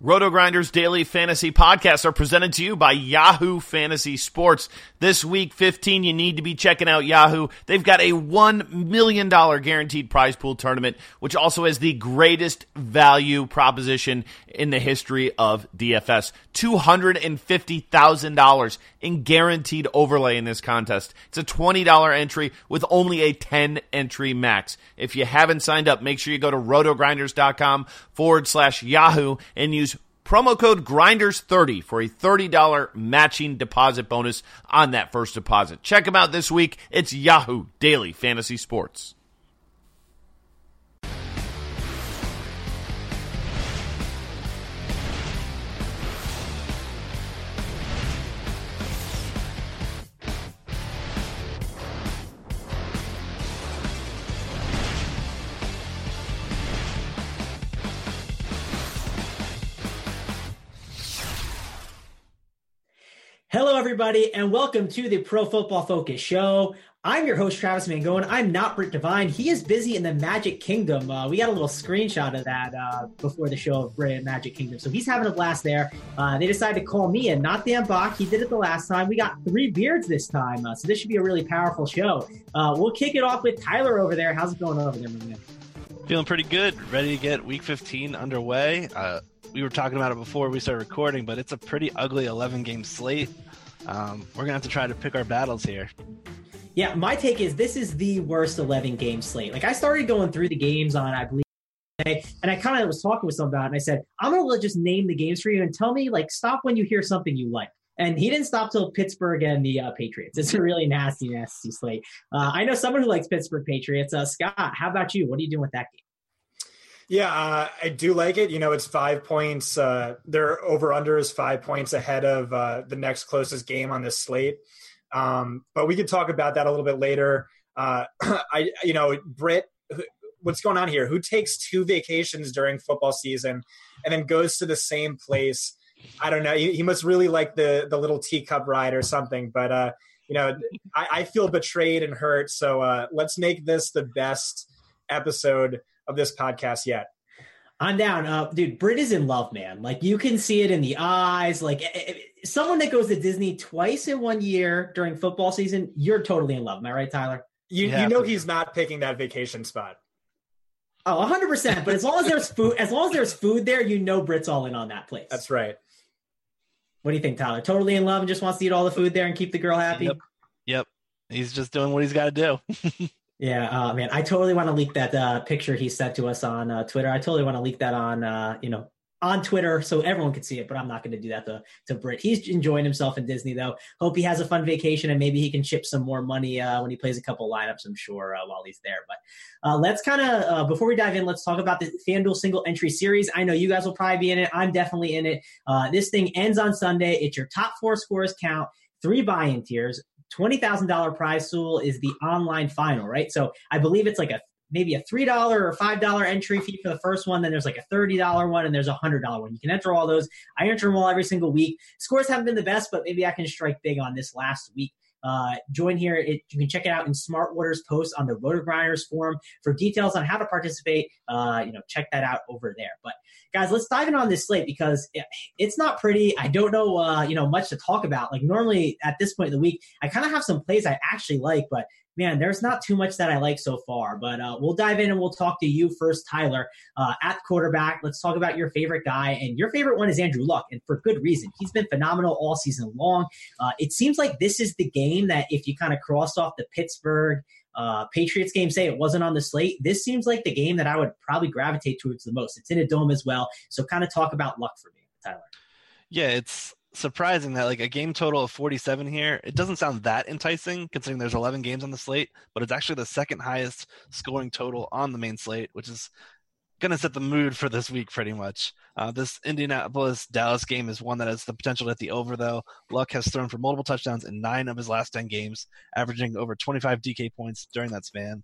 Roto Grinders Daily Fantasy Podcasts are presented to you by Yahoo Fantasy Sports. This week 15, you need to be checking out Yahoo. They've got a $1 million guaranteed prize pool tournament, which also has the greatest value proposition in the history of DFS. $250,000 in guaranteed overlay in this contest. It's a $20 entry with only a 10 entry max. If you haven't signed up, make sure you go to rotogrinders.com forward slash Yahoo and use promo code grinders30 for a $30 matching deposit bonus on that first deposit. Check them out this week. It's Yahoo Daily Fantasy Sports. Hello, everybody, and welcome to the Pro Football Focus Show. I'm your host, Travis Mangone. I'm not Britt Devine. He is busy in the Magic Kingdom. Uh, we got a little screenshot of that uh, before the show of Britt Magic Kingdom. So he's having a blast there. Uh, they decided to call me and not Dan Bach. He did it the last time. We got three beards this time. Uh, so this should be a really powerful show. Uh, we'll kick it off with Tyler over there. How's it going over there, my man? Feeling pretty good. Ready to get week 15 underway. We were talking about it before we started recording, but it's a pretty ugly 11 game slate. Um, we're gonna have to try to pick our battles here. Yeah, my take is this is the worst 11 game slate. Like I started going through the games on, I believe, and I kind of was talking with somebody, and I said, I'm gonna just name the games for you and tell me like stop when you hear something you like. And he didn't stop till Pittsburgh and the uh, Patriots. It's a really nasty, nasty slate. Uh, I know someone who likes Pittsburgh Patriots. Uh, Scott, how about you? What are you doing with that game? Yeah, uh, I do like it. You know, it's five points. Uh, their over under is five points ahead of uh, the next closest game on this slate. Um, but we could talk about that a little bit later. Uh, I, you know, Britt, what's going on here? Who takes two vacations during football season and then goes to the same place? I don't know. He, he must really like the the little teacup ride or something. But uh, you know, I, I feel betrayed and hurt. So uh, let's make this the best episode of this podcast yet. I'm down. Uh, dude, Brit is in love, man. Like you can see it in the eyes. Like someone that goes to Disney twice in one year during football season, you're totally in love. Am I right, Tyler? You, you know he's not picking that vacation spot. Oh, 100 percent. But as long as there's food, as long as there's food there, you know Brit's all in on that place. That's right. What do you think, Tyler? Totally in love and just wants to eat all the food there and keep the girl happy. Yep. Yep. He's just doing what he's got to do. Yeah, uh, man, I totally want to leak that uh, picture he sent to us on uh, Twitter. I totally want to leak that on, uh, you know, on Twitter so everyone can see it. But I'm not going to do that to to Britt. He's enjoying himself in Disney though. Hope he has a fun vacation and maybe he can chip some more money uh, when he plays a couple lineups. I'm sure uh, while he's there. But let's kind of before we dive in, let's talk about the FanDuel single entry series. I know you guys will probably be in it. I'm definitely in it. this thing ends on Sunday. It's your top four scores count, three buy-in tiers. $20,000 prize pool is the online final, right? So I believe it's like a maybe a $3 or $5 entry fee for the first one. Then there's like a $30 one and there's a $100 one. You can enter all those. I enter them all every single week. Scores haven't been the best, but maybe I can strike big on this last week. Uh, join here. It, you can check it out in Smartwater's post on the RotoGrinders forum for details on how to participate. Uh, you know, check that out over there. But guys, let's dive in on this slate because it, it's not pretty. I don't know, uh, you know, much to talk about. Like normally at this point in the week, I kind of have some plays I actually like, but man, there's not too much that I like so far. But uh, we'll dive in and we'll talk to you first, Tyler, uh, at quarterback. Let's talk about your favorite guy. And your favorite one is Andrew Luck, and for good reason. He's been phenomenal all season long. Uh, it seems like this is the game that if you kind of cross off the Pittsburgh uh, Patriots game, say it wasn't on the slate, this seems like the game that I would probably gravitate towards the most. It's in a dome as well. So kind of talk about luck for me, Tyler. Yeah, it's surprising that like a game total of 47 here it doesn't sound that enticing considering there's 11 games on the slate but it's actually the second highest scoring total on the main slate which is going to set the mood for this week pretty much. Uh, this indianapolis dallas game is one that has the potential to hit the over though. Luck has thrown for multiple touchdowns in nine of his last 10 games averaging over 25 dk points during that span.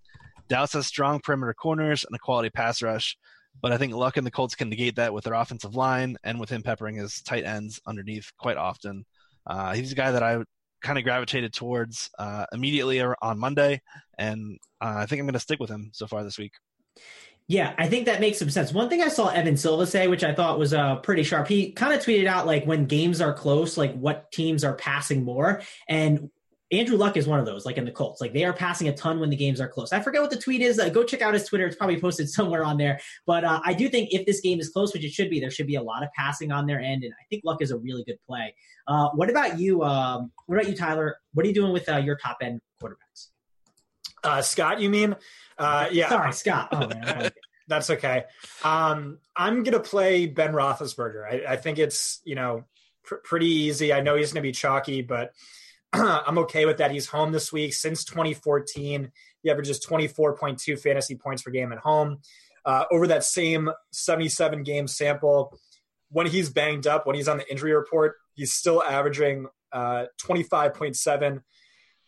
Dallas has strong perimeter corners and a quality pass rush but I think Luck and the Colts can negate that with their offensive line and with him peppering his tight ends underneath quite often. Uh, he's a guy that I kind of gravitated towards uh, immediately on Monday, and uh, I think I'm going to stick with him so far this week. Yeah, I think that makes some sense. One thing I saw Evan Silva say, which I thought was uh, pretty sharp, he kind of tweeted out like when games are close, like what teams are passing more. And Andrew Luck is one of those, like in the Colts. Like they are passing a ton when the games are close. I forget what the tweet is. Uh, go check out his Twitter. It's probably posted somewhere on there. But uh, I do think if this game is close, which it should be, there should be a lot of passing on their end. And I think Luck is a really good play. Uh, what about you? Um, what about you, Tyler? What are you doing with uh, your top end quarterbacks? Uh, Scott, you mean? Uh, yeah. Sorry, Scott. Oh, man. That's okay. Um, I'm going to play Ben Roethlisberger. I, I think it's, you know, pr- pretty easy. I know he's going to be chalky, but – I'm okay with that. He's home this week since 2014. He averages 24.2 fantasy points per game at home. Uh, over that same 77 game sample, when he's banged up, when he's on the injury report, he's still averaging uh, 25.7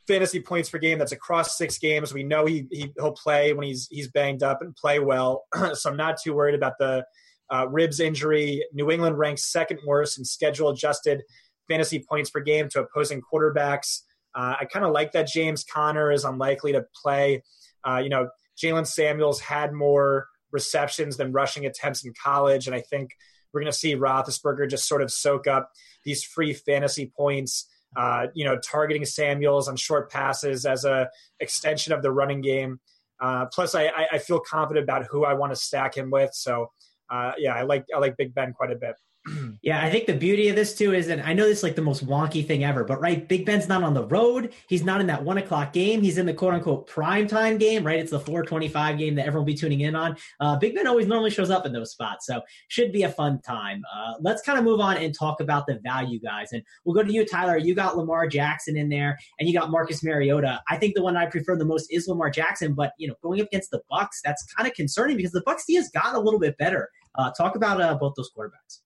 fantasy points per game. That's across six games. We know he, he will play when he's he's banged up and play well. so I'm not too worried about the uh, ribs injury. New England ranks second worst in schedule adjusted fantasy points per game to opposing quarterbacks. Uh, I kind of like that James Conner is unlikely to play. Uh, you know, Jaylen Samuels had more receptions than rushing attempts in college, and I think we're going to see Roethlisberger just sort of soak up these free fantasy points. Uh, you know, targeting Samuels on short passes as a extension of the running game. Uh, plus, I, I, feel confident about who I want to stack him with. So, uh, yeah, I like I like Big Ben quite a bit. yeah, I think the beauty of this too is that I know this is like the most wonky thing ever, but right, Big Ben's not on the road. He's not in that one o'clock game. He's in the quote unquote prime time game, right? It's the 425 game that everyone will be tuning in on. Uh, Big Ben always normally shows up in those spots. So should be a fun time. Uh, let's kind of move on and talk about the value guys. And we'll go to you, Tyler. You got Lamar Jackson in there and you got Marcus Mariota. I think the one I prefer the most is Lamar Jackson, but you know, going up against the Bucs, that's kind of concerning because the Bucs D has gotten a little bit better. Uh, talk about uh, both those quarterbacks.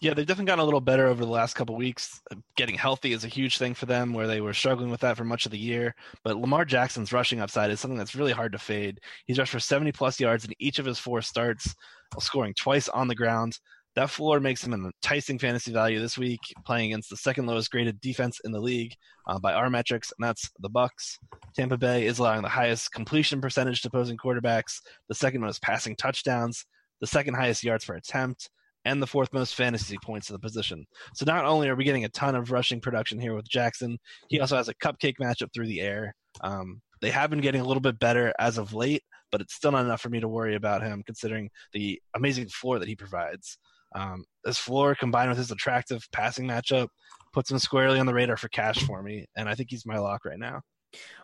Yeah, they've definitely gotten a little better over the last couple weeks. Getting healthy is a huge thing for them, where they were struggling with that for much of the year. But Lamar Jackson's rushing upside is something that's really hard to fade. He's rushed for 70 plus yards in each of his four starts, scoring twice on the ground. That floor makes him an enticing fantasy value this week, playing against the second lowest graded defense in the league uh, by our metrics, and that's the Bucs. Tampa Bay is allowing the highest completion percentage to opposing quarterbacks, the second most passing touchdowns, the second highest yards per attempt, and the fourth most fantasy points in the position. So not only are we getting a ton of rushing production here with Jackson, he also has a cupcake matchup through the air. Um, they have been getting a little bit better as of late, but it's still not enough for me to worry about him considering the amazing floor that he provides. Um, this floor combined with his attractive passing matchup puts him squarely on the radar for cash for me, and I think he's my lock right now.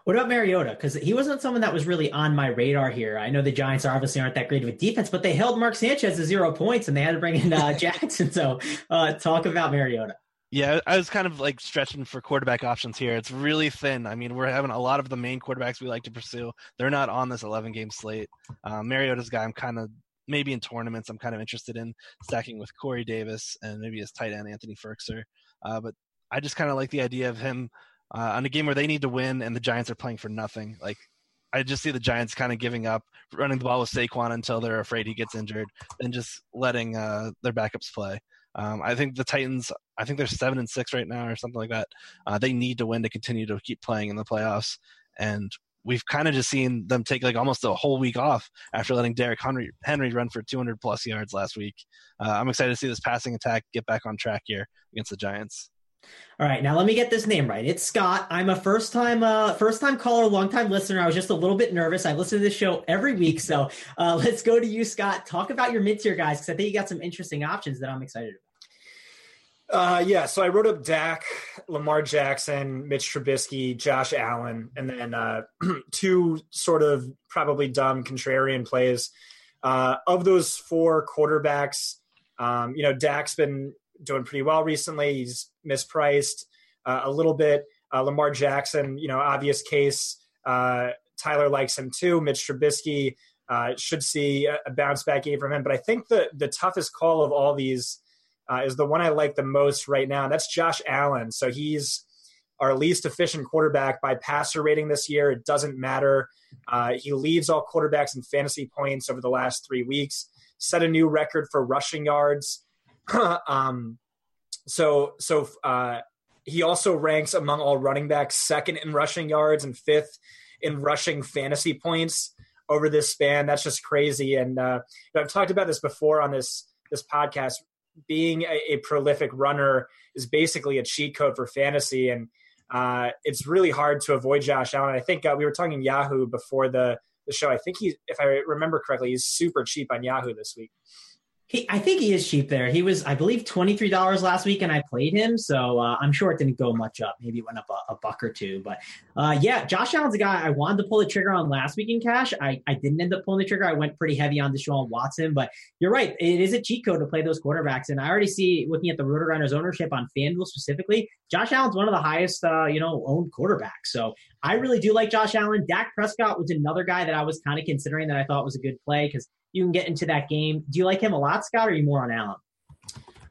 What about Mariota? Because he wasn't someone that was really on my radar here. I know the Giants obviously aren't that great of a defense, but they held Mark Sanchez to zero points and they had to bring in uh, Jackson. So uh, talk about Mariota. Yeah, I was kind of like stretching for quarterback options here. It's really thin. I mean, we're having a lot of the main quarterbacks we like to pursue. They're not on this 11 game slate. Uh, Mariota's guy, I'm kind of maybe in tournaments. I'm kind of interested in stacking with Corey Davis and maybe his tight end Anthony Firkser. Uh, but I just kind of like the idea of him uh, on a game where they need to win and the Giants are playing for nothing. Like I just see the Giants kind of giving up, running the ball with Saquon until they're afraid he gets injured, and just letting uh, their backups play. Um, I think the Titans. I think they're seven and six right now, or something like that. Uh, they need to win to continue to keep playing in the playoffs, and we've kind of just seen them take like almost a whole week off after letting Derrick Henry, Henry run for 200 plus yards last week. Uh, I'm excited to see this passing attack get back on track here against the Giants. All right, now let me get this name right. It's Scott. I'm a first time uh, first time caller, long time listener. I was just a little bit nervous. I listen to this show every week, so uh, let's go to you, Scott. Talk about your mid tier guys because I think you got some interesting options that I'm excited about. Uh, yeah, so I wrote up Dak, Lamar Jackson, Mitch Trubisky, Josh Allen, and then uh, two sort of probably dumb contrarian plays. Uh, of those four quarterbacks, um, you know, Dak's been doing pretty well recently. He's mispriced uh, a little bit. Uh, Lamar Jackson, you know, obvious case. Uh, Tyler likes him too. Mitch Trubisky should see a bounce back game from him. But I think the the toughest call of all these uh, is the one I like the most right now. That's Josh Allen. So he's our least efficient quarterback by passer rating this year. It doesn't matter. Uh, he leads all quarterbacks in fantasy points over the last three weeks. Set a new record for rushing yards. um, so so uh, he also ranks among all running backs second in rushing yards and fifth in rushing fantasy points over this span. That's just crazy. And uh, I've talked about this before on this this podcast being a, a, prolific runner is basically a cheat code for fantasy, and uh, it's really hard to avoid Josh Allen. I think uh, we were talking Yahoo before the the show. I think he, if I remember correctly, he's super cheap on Yahoo this week. He, I think he is cheap there. He was, I believe, twenty three dollars last week, and I played him, so uh, I'm sure it didn't go much up. Maybe it went up a, a buck or two, but uh, yeah, Josh Allen's a guy I wanted to pull the trigger on last week in cash. I, I didn't end up pulling the trigger. I went pretty heavy on Deshaun Watson, but you're right, it is a cheat code to play those quarterbacks, and I already see looking at the Roto RotoGrinders ownership on FanDuel specifically, Josh Allen's one of the highest, uh, you know, owned quarterbacks. So I really do like Josh Allen. Dak Prescott was another guy that I was kind of considering that I thought was a good play because you can get into that game. Do you like him a lot, Scott, or are you more on Allen?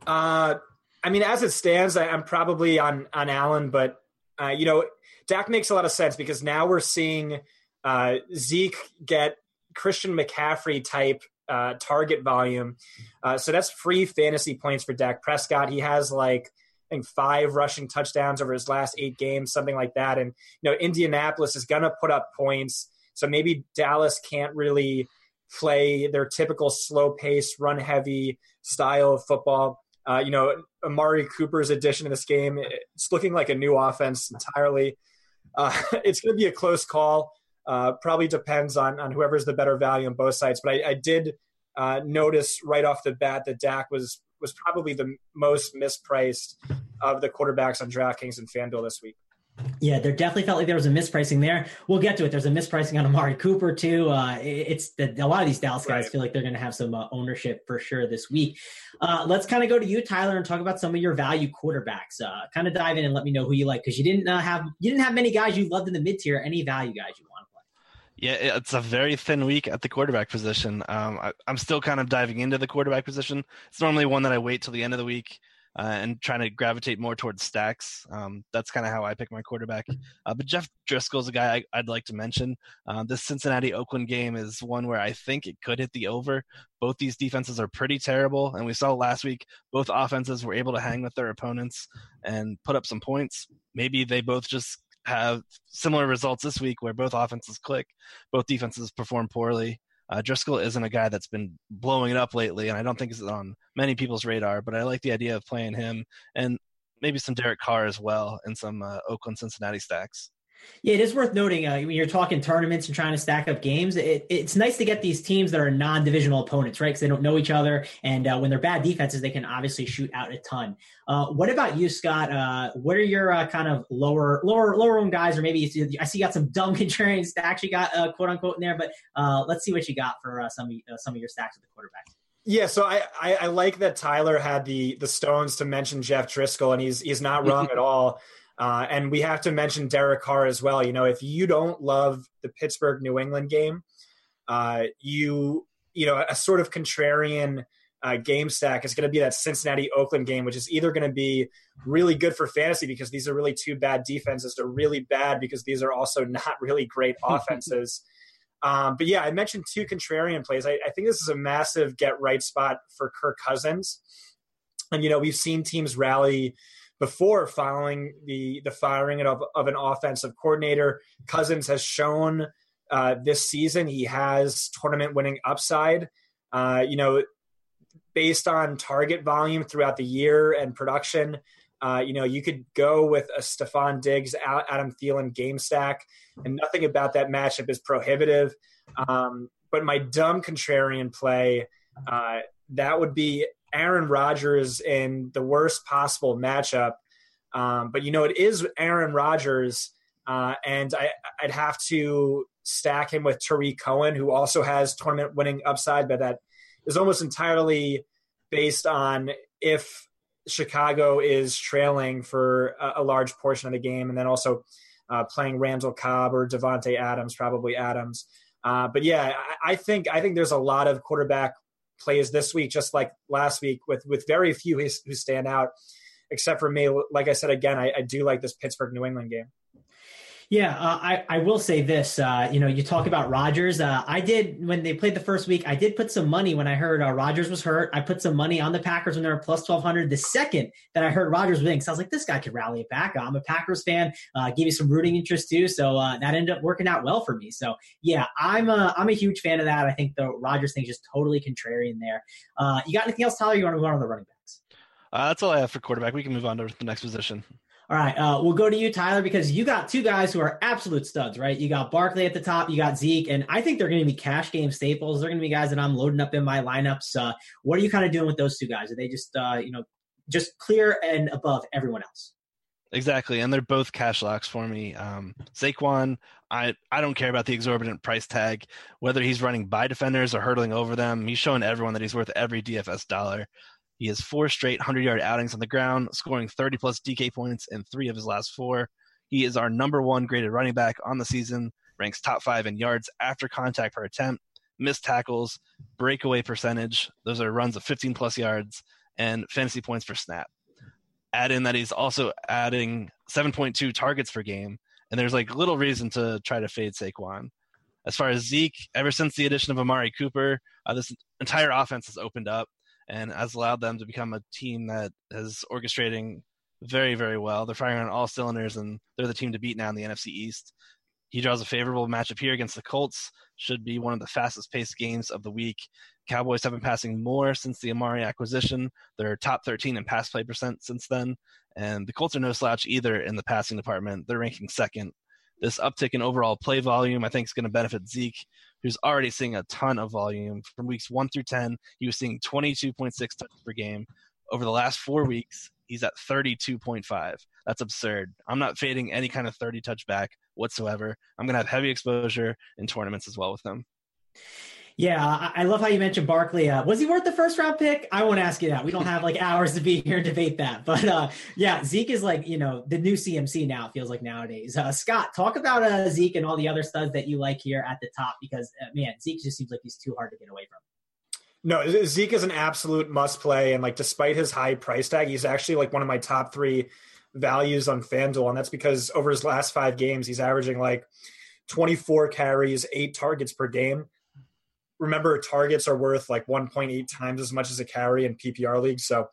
Uh, I mean, as it stands, I, am probably on on Allen, but uh, you know, Dak makes a lot of sense because now we're seeing uh, Zeke get Christian McCaffrey type uh, target volume. Uh, so that's free fantasy points for Dak Prescott. He has like I think five rushing touchdowns over his last eight games, something like that. And you know, Indianapolis is going to put up points. So maybe Dallas can't really play their typical slow pace, run heavy style of football. Uh, you know, Amari Cooper's addition to this game, it's looking like a new offense entirely. Uh, it's going to be a close call. Uh, probably depends on, on whoever's the better value on both sides. But I, I did uh, notice right off the bat that Dak was was probably the most mispriced of the quarterbacks on DraftKings and FanDuel this week. Yeah, there definitely felt like there was a mispricing there. We'll get to it. There's a mispricing on Amari Cooper too. Uh, it's the, a lot of these Dallas guys right. feel like they're going to have some uh, ownership for sure this week. Uh, let's kind of go to you, Tyler, and talk about some of your value quarterbacks. Uh, kind of dive in and let me know who you like because you didn't uh, have you didn't have many guys you loved in the mid tier. Any value guys you want to play? Yeah, it's a very thin week at the quarterback position. Um, I, I'm still kind of diving into the quarterback position. It's normally one that I wait till the end of the week uh, and trying to gravitate more towards stacks. Um, that's kind of how I pick my quarterback. Uh, but Jeff Driskel is a guy I, would like to mention. Uh, this Cincinnati Oakland game is one where I think it could hit the over. Both these defenses are pretty terrible, and we saw last week both offenses were able to hang with their opponents and put up some points. Maybe they both just have similar results this week where both offenses click, both defenses perform poorly. Uh, Driskel isn't a guy that's been blowing it up lately, and I don't think it's on many people's radar. But I like the idea of playing him and maybe some Derek Carr as well in some uh, Oakland Cincinnati stacks. Yeah, it is worth noting uh, when you're talking tournaments and trying to stack up games. It, it's nice to get these teams that are non-divisional opponents, right? Because they don't know each other, and uh, when they're bad defenses, they can obviously shoot out a ton. Uh, what about you, Scott? Uh, what are your uh, kind of lower, lower, lower own guys, or maybe see, I see you got some dumb contrarian stacks you got uh, quote unquote in there, but let's see what you got for some of some of your stacks with the quarterback. Yeah, so I, I, I like that Tyler had the the stones to mention Jeff Driskel, and he's he's not wrong at all. Uh, and we have to mention Derek Carr as well. You know, if you don't love the Pittsburgh New England game, uh, you you know a sort of contrarian uh, game stack is going to be that Cincinnati Oakland game, which is either going to be really good for fantasy because these are really two bad defenses, or really bad because these are also not really great offenses. um, but yeah, I mentioned two contrarian plays. I, I think this is a massive get right spot for Kirk Cousins. And, you know, we've seen teams rally before following the the firing of, of an offensive coordinator. Cousins has shown uh, this season he has tournament winning upside. Uh, you know, based on target volume throughout the year and production, uh, you know, you could go with a Stefon Diggs, Adam Thielen game stack, and nothing about that matchup is prohibitive. Um, but my dumb contrarian play, uh, that would be Aaron Rodgers in the worst possible matchup. Um, but you know, it is Aaron Rodgers, uh, and I, would have to stack him with Tarik Cohen, who also has tournament winning upside, but that is almost entirely based on if Chicago is trailing for a, a large portion of the game, and then also uh, playing Randall Cobb or Davante Adams, probably Adams. Uh, but yeah, I, I, think I think there's a lot of quarterback plays this week, just like last week, with with very few who, stand out, except for me. Like I said again, I, I do like this Pittsburgh New England game. Yeah, uh, I, I will say this. Uh, you know, you talk about Rodgers. Uh, I did when they played the first week. I did put some money when I heard uh, Rodgers was hurt. I put some money on the Packers when they were plus twelve hundred. The second that I heard Rodgers winning, so I was like, this guy could rally it back. I'm a Packers fan. Uh, gave me some rooting interest too, so uh, that ended up working out well for me. So yeah, I'm a I'm a huge fan of that. I think the Rodgers thing is just totally contrarian there. Uh, you got anything else, Tyler? You want to move on to the running backs? That's all I have for quarterback. We can move on to the next position. All right, uh, we'll go to you, Tyler, because you got two guys who are absolute studs, right? You got Barkley at the top, you got Zeke, and I think they're going to be cash game staples. They're going to be guys that I'm loading up in my lineups. Uh, what are you kind of doing with those two guys? Are they just, uh, you know, just clear and above everyone else? Exactly, and they're both cash locks for me. Um, Saquon, I I don't care about the exorbitant price tag, whether he's running by defenders or hurdling over them. He's showing everyone that he's worth every DFS dollar. He has four straight 100 yard outings on the ground, scoring 30 plus DK points in three of his last four. He is our number one graded running back on the season, ranks top five in yards after contact per attempt, missed tackles, breakaway percentage. Those are runs of 15 plus yards, and fantasy points per snap. Add in that he's also adding 7.2 targets per game, and there's like little reason to try to fade Saquon. As far as Zeke, ever since the addition of Amari Cooper, uh, this entire offense has opened up and has allowed them to become a team that is orchestrating very, very well. They're firing on all cylinders, and they're the team to beat now in the NFC East. He draws a favorable matchup here against the Colts. Should be one of the fastest paced games of the week. Cowboys have been passing more since the Amari acquisition. They're top 13 in pass play percent since then. And the Colts are no slouch either in the passing department. They're ranking second. This uptick in overall play volume, I think, is going to benefit Zeke who's already seeing a ton of volume. From weeks one through 10, he was seeing 22.6 touches per game. Over the last four weeks, he's at 32.5. That's absurd. I'm not fading any kind of 30 touch back whatsoever. I'm going to have heavy exposure in tournaments as well with him. Yeah, I love how you mentioned Barkley. Uh, was he worth the first round pick? I won't ask you that. We don't have like hours to be here and debate that. But uh, yeah, Zeke is like you know the new CMC now. It feels like nowadays. Uh, Scott, talk about uh, Zeke and all the other studs that you like here at the top because uh, man, Zeke just seems like he's too hard to get away from. No, Zeke is an absolute must play, and like despite his high price tag, he's actually like one of my top three values on FanDuel, and that's because over his last five games, he's averaging like 24 carries, eight targets per game remember targets are worth like 1.8 times as much as a carry in PPR leagues. So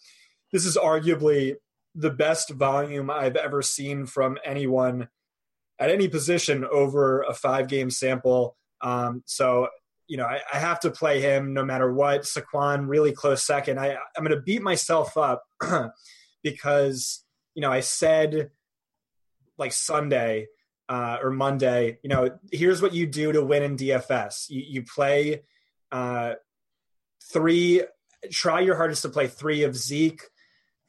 this is arguably the best volume I've ever seen from anyone at any position over a five game sample. Um, so, you know, I, I, have to play him no matter what. Saquon, really close second. I, I'm going to beat myself up because, you know, I said like Sunday uh, or Monday, you know, here's what you do to win in DFS. You, you play uh, three, try your hardest to play three of Zeke,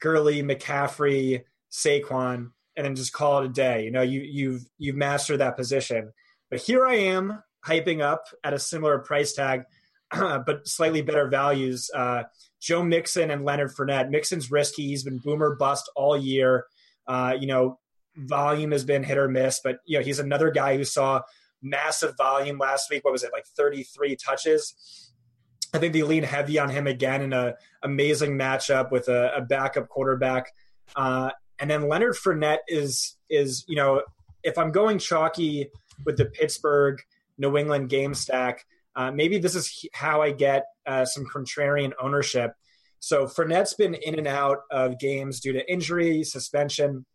Gurley, McCaffrey, Saquon, and then just call it a day. You know, you you've you've mastered that position. But here I am hyping up at a similar price tag, but slightly better values. Uh, Joe Mixon and Leonard Fournette. Mixon's risky. He's been boomer bust all year. Uh, you know, volume has been hit or miss, but you know he's another guy who saw massive volume last week. What was it, like 33 touches? I think they lean heavy on him again in a amazing matchup with a, a backup quarterback. Uh, and then Leonard Fournette is is you know if I'm going chalky with the Pittsburgh New England game stack, uh, maybe this is how I get uh, some contrarian ownership. So Fournette's been in and out of games due to injury, suspension.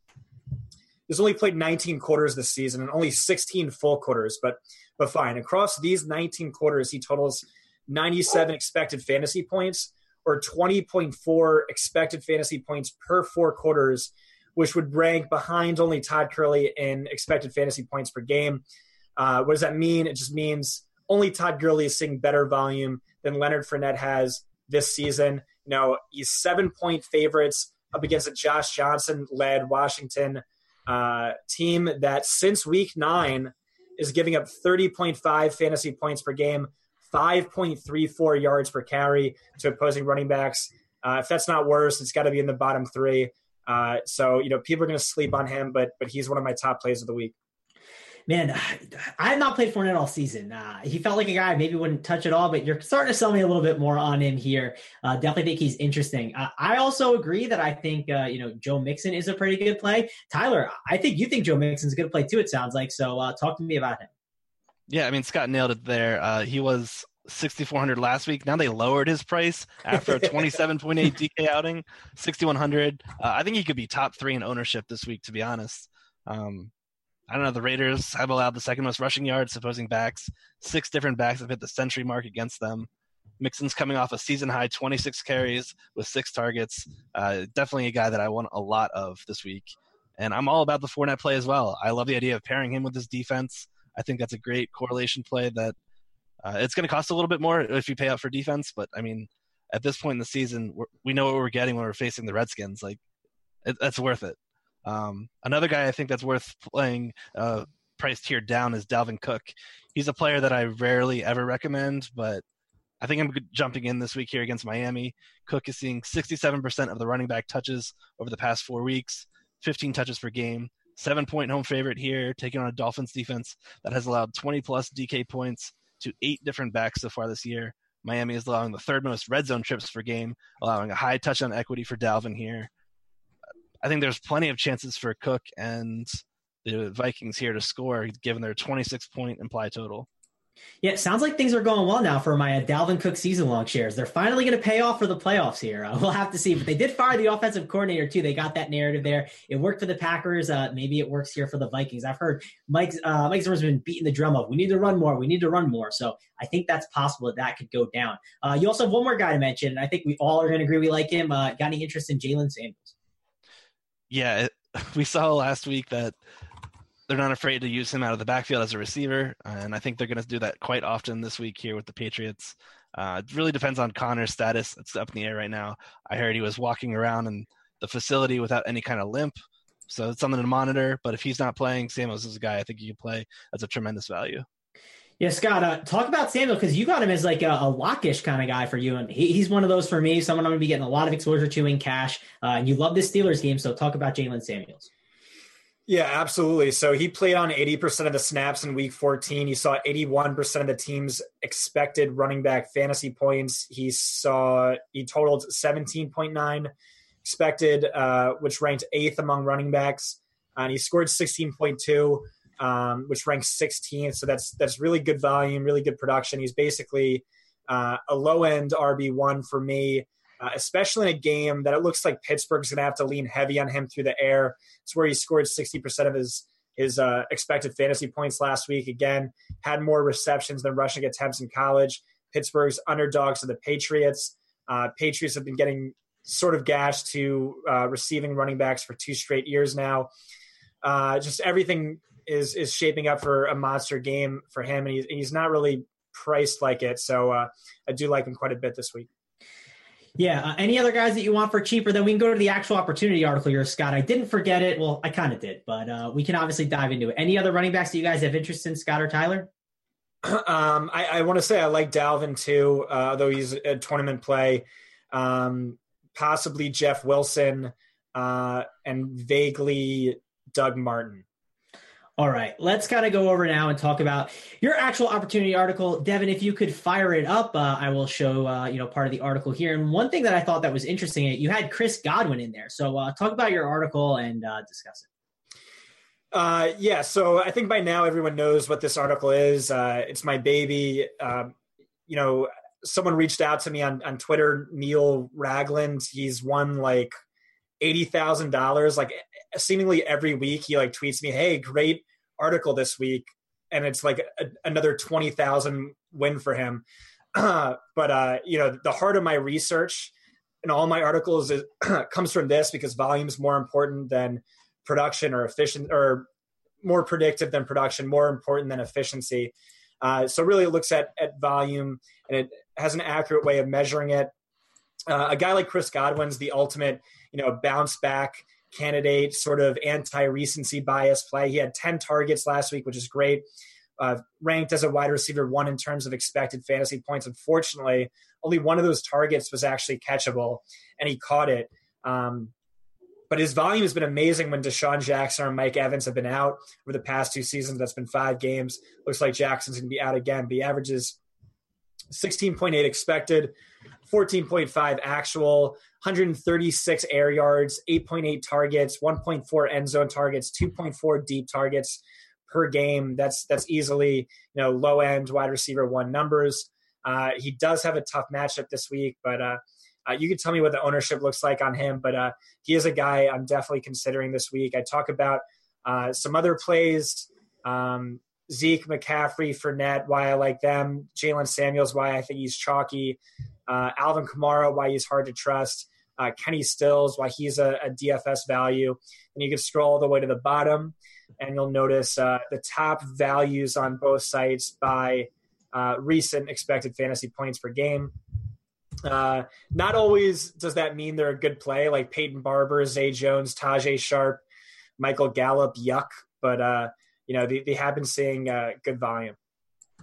He's only played 19 quarters this season and only 16 full quarters, but but fine. Across these 19 quarters, he totals 97 expected fantasy points or 20.4 expected fantasy points per four quarters, which would rank behind only Todd Gurley in expected fantasy points per game. Uh, what does that mean? It just means only Todd Gurley is seeing better volume than Leonard Fournette has this season. You know, he's seven point favorites up against a Josh Johnson led Washington uh, team that since week nine is giving up 30.5 fantasy points per game, 5.34 yards per carry to opposing running backs. Uh, if that's not worse, it's got to be in the bottom three. Uh, so you know, people are going to sleep on him, but but he's one of my top plays of the week man, I have not played Fournette all season. Uh, he felt like a guy I maybe wouldn't touch at all, but you're starting to sell me a little bit more on him here. Uh, definitely think he's interesting. Uh, I also agree that I think uh, you know Joe Mixon is a pretty good play. Tyler, I think you think Joe Mixon's a good play too. It sounds like so. Uh, talk to me about him. Yeah, I mean Scott nailed it there. Uh, he was 6400 last week. Now they lowered his price after a 27.8 DK outing, 6100. Uh, I think he could be top three in ownership this week, to be honest. Um, I don't know. The Raiders have allowed the second most rushing yards opposing backs. Six different backs have hit the century mark against them. Mixon's coming off a season high 26 carries with six targets. Uh, definitely a guy that I want a lot of this week. And I'm all about the Fournette play as well. I love the idea of pairing him with his defense. I think that's a great correlation play that uh, it's going to cost a little bit more if you pay out for defense. But I mean, at this point in the season, we know what we're getting when we're facing the Redskins. Like, it, that's worth it. Um, another guy I think that's worth playing, uh, price tiered down, is Dalvin Cook. He's a player that I rarely ever recommend, but I think I'm jumping in this week here against Miami. Cook is seeing 67% of the running back touches over the past four weeks, 15 touches per game, seven point home favorite here, taking on a Dolphins defense that has allowed 20 plus DK points to eight different backs so far this year. Miami is allowing the third most red zone trips per game, allowing a high touchdown equity for Dalvin here. I think there's plenty of chances for Cook and the Vikings here to score, given their 26 point implied total. Yeah, sounds like things are going well now for my uh, Dalvin Cook season long shares. They're finally going to pay off for the playoffs here. Uh, we'll have to see. But they did fire the offensive coordinator too. They got that narrative there. It worked for the Packers. Uh, maybe it works here for the Vikings. I've heard Mike uh, Mike Zimmer's been beating the drum of we need to run more. We need to run more. So I think that's possible that that could go down. Uh, you also have one more guy to mention. And I think we all are going to agree we like him. Got any interest in Jaylen Samuels? Yeah, it, we saw last week that they're not afraid to use him out of the backfield as a receiver, and I think they're going to do that quite often this week here with the Patriots. Uh, it really depends on Conner's status. It's up in the air right now. I heard he was walking around in the facility without any kind of limp, so it's something to monitor. But if he's not playing, Samuels is a guy I think you can play. That's a tremendous value. Yeah, Scott, uh, talk about Samuel because you got him as like a, a lockish kind of guy for you, and he, he's one of those for me. Someone I'm going to be getting a lot of exposure to in cash. Uh, and you love this Steelers game, so talk about Jaylen Samuels. Yeah, absolutely. So he played on 80% of the snaps in week 14. He saw 81% of the team's expected running back fantasy points. He saw, he totaled 17.9 expected, uh, which ranked eighth among running backs. And he scored 16.2 um, which ranks 16th. So that's that's really good volume, really good production. He's basically uh, a low end RB one for me, uh, especially in a game that it looks like Pittsburgh's going to have to lean heavy on him through the air. It's where he scored 60% of his his uh, expected fantasy points last week. Again, had more receptions than rushing attempts in college. Pittsburgh's underdogs to the Patriots. Uh, Patriots have been getting sort of gashed to uh, receiving running backs for two straight years now. Uh, just everything is is shaping up for a monster game for him, and he's he's not really priced like it. So uh, I do like him quite a bit this week. Yeah. Uh, any other guys that you want for cheaper? Then we can go to the actual opportunity article here, Scott. I didn't forget it. Well, I kind of did, but uh, we can obviously dive into it. Any other running backs that you guys have interest in, Scott or Tyler? Um, I, I want to say I like Dalvin too, uh, though he's a tournament play. Um, possibly Jeff Wilson uh, and vaguely Doug Martin. All right, let's kind of go over now and talk about your actual opportunity article, Devin. If you could fire it up, uh, I will show uh, you know part of the article here. And one thing that I thought that was interesting, you had Chris Godwin in there. So uh, talk about your article and uh, discuss it. Uh, yeah, so I think by now everyone knows what this article is. Uh, it's my baby. Um, you know, someone reached out to me on on Twitter, Neil Ragland. He's won like eighty thousand dollars like seemingly every week he like tweets me, "Hey, great article this week," and it's like a, another twenty thousand win for him. but uh, you know, the heart of my research and all my articles is, comes from this because volume is more important than production or efficient or more predictive than production, more important than efficiency. Uh, so really, it looks at at volume and it has an accurate way of measuring it. Uh, a guy like Chris Godwin's the ultimate, you know, bounce back candidate, sort of anti recency bias play. He had 10 targets last week, which is great. Uh, ranked as a wide receiver one in terms of expected fantasy points. Unfortunately, only one of those targets was actually catchable, and he caught it. Um, but his volume has been amazing when DeSean Jackson and Mike Evans have been out over the past two seasons. That's been five games. Looks like Jackson's going to be out again. But he averages 16.8 expected, 14.5 actual, 136 air yards, 8.8 targets, 1.4 end zone targets, 2.4 deep targets per game. That's that's easily you know low end wide receiver one numbers. Uh, he does have a tough matchup this week, but uh, uh, you can tell me what the ownership looks like on him. But uh, he is a guy I'm definitely considering this week. I talk about uh, some other plays. Um, Zeke, McCaffrey, Fournette, why I like them. Jaylen Samuels, why I think he's chalky. Uh, Alvin Kamara, why he's hard to trust. Uh, Kenny Stills, why he's a, a, DFS value. And you can scroll all the way to the bottom, and you'll notice uh, the top values on both sites by uh, recent expected fantasy points per game. Uh, not always does that mean they're a good play, like Peyton Barber, Zay Jones, Tajaé Sharpe, Michael Gallup, yuck. But uh, you know, they, they have been seeing good volume.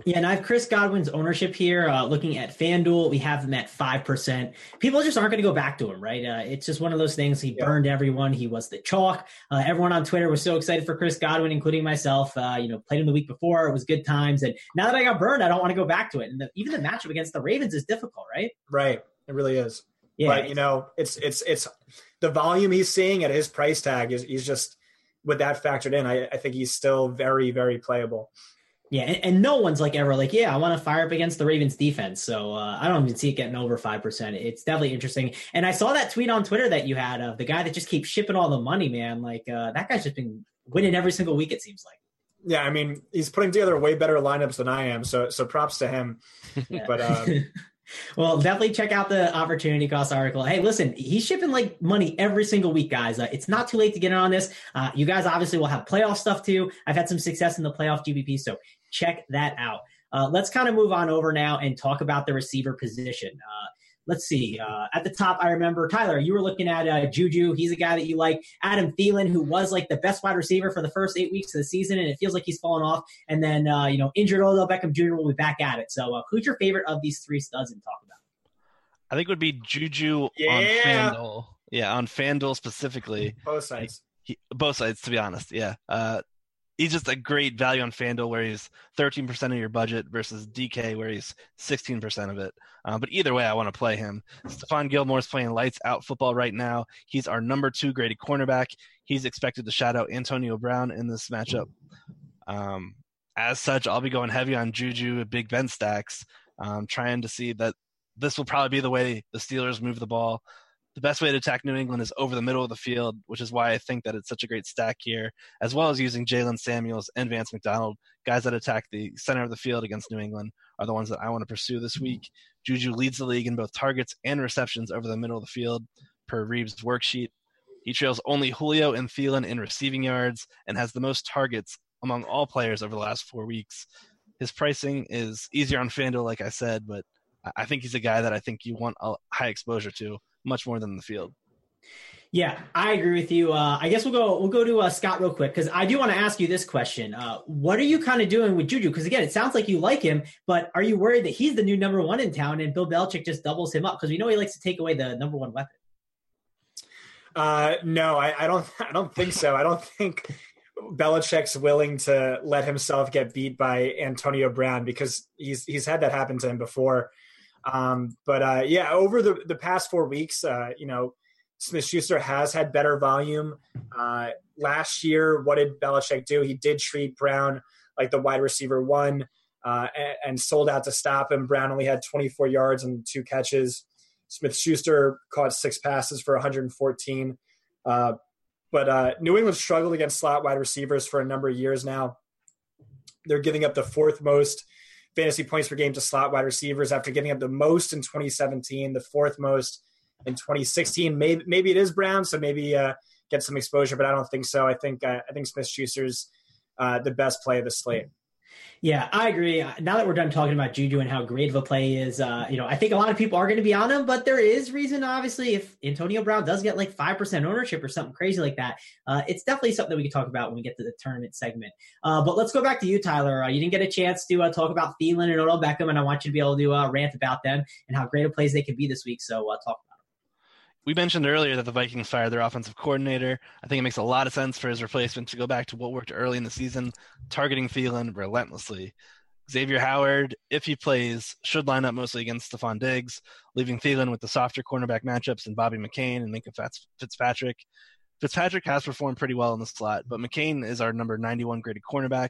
Yeah, and I have Chris Godwin's ownership here. Uh, looking at FanDuel, we have him at five percent. People just aren't going to go back to him, right? Uh, it's just one of those things. He yeah. burned everyone. He was the chalk. Uh, everyone on Twitter was so excited for Chris Godwin, including myself. Uh, you know, played him the week before. It was good times, and now that I got burned, I don't want to go back to it. And the, even the matchup against the Ravens is difficult, right? Right. It really is. Yeah. But you know, it's it's it's the volume he's seeing at his price tag is he's just with that factored in, I, I think he's still very, very playable. Yeah, and, and, no one's like ever like, yeah, I want to fire up against the Ravens defense. So uh, I don't even see it getting over five percent. It's definitely interesting. And I saw that tweet on Twitter that you had of the guy that just keeps shipping all the money, man. Like uh, that guy's just been winning every single week. It seems like. Yeah, I mean, he's putting together way better lineups than I am. So so props to him. Yeah. But um, Well, definitely check out the opportunity cost article. Hey, listen, he's shipping like money every single week, guys. Uh, it's not too late to get in on this. Uh, you guys obviously will have playoff stuff too. I've had some success in the playoff GPP, so check that out. Uh, let's kind of move on over now and talk about the receiver position. Uh, let's see. Uh, at the top, I remember Tyler. You were looking at uh, Juju. He's a guy that you like. Adam Thielen, who was like the best wide receiver for the first eight weeks of the season, and it feels like he's fallen off. And then uh, you know, injured Odell Beckham Jr. will be back at it. So, uh, who's your favorite of these three studs? And talk about. I think it would be Juju yeah. on FanDuel. Yeah, on FanDuel specifically. Both sides. He, both sides, to be honest. Yeah. Uh, he's just a great value on FanDuel where he's 13% of your budget versus DK where he's 16% of it. Uh, but either way, I want to play him. Stephon Gilmore's playing lights out football right now. He's our number two graded cornerback. He's expected to shadow Antonio Brown in this matchup. Um, as such, I'll be going heavy on Juju at Big Ben stacks, um, trying to see that this will probably be the way the Steelers move the ball. The best way to attack New England is over the middle of the field, which is why I think that it's such a great stack here, as well as using Jaylen Samuels and Vance McDonald. Guys that attack the center of the field against New England are the ones that I want to pursue this mm-hmm. week. Juju leads the league in both targets and receptions over the middle of the field per Reeves' worksheet. He trails only Julio and Thielen in receiving yards and has the most targets among all players over the last four weeks. His pricing is easier on FanDuel, like I said, but I think he's a guy that I think you want a high exposure to much more than the field. Yeah, I agree with you. Uh, I guess we'll go we'll go to uh, Scott real quick because I do want to ask you this question. Uh, what are you kind of doing with Juju? Because again, it sounds like you like him, but are you worried that he's the new number one in town and Bill Belichick just doubles him up? Because we know he likes to take away the number one weapon. Uh, no, I, I don't. I don't think so. I don't think Belichick's willing to let himself get beat by Antonio Brown because he's he's had that happen to him before. Um, but uh, yeah, over the the past four weeks, uh, you know, Smith Schuster has had better volume. Uh, last year, what did Belichick do? He did treat Brown like the wide receiver one uh, and, and, sold out to stop him. Brown only had 24 yards and two catches. Smith Schuster caught six passes for 114. Uh, but uh, New England struggled against slot wide receivers for a number of years now. They're giving up the fourth most fantasy points per game to slot wide receivers after giving up the most in 2017, the fourth most in 2016. Maybe maybe it is Brown, so maybe uh, get some exposure, but I don't think so. I think uh, I think Smith Schuster's uh, the best play of the slate. Yeah, I agree. Now that we're done talking about Juju and how great of a play is, uh, you know, I think a lot of people are going to be on him, but there is reason, obviously, if Antonio Brown does get like 5% ownership or something crazy like that, uh, it's definitely something that we can talk about when we get to the tournament segment. Uh, but let's go back to you, Tyler. Uh, you didn't get a chance to uh, talk about Thielen and Odell Beckham, and I want you to be able to uh, rant about them and how great of plays they could be this week. So talk we mentioned earlier that the Vikings fired their offensive coordinator. I think it makes a lot of sense for his replacement to go back to what worked early in the season, targeting Thielen relentlessly. Xavier Howard, if he plays, should line up mostly against Stefon Diggs, leaving Thielen with the softer cornerback matchups and Bobby McCain and Minkah Fitzpatrick. Fitzpatrick has performed pretty well in the slot, but McCain is our number 91 graded cornerback.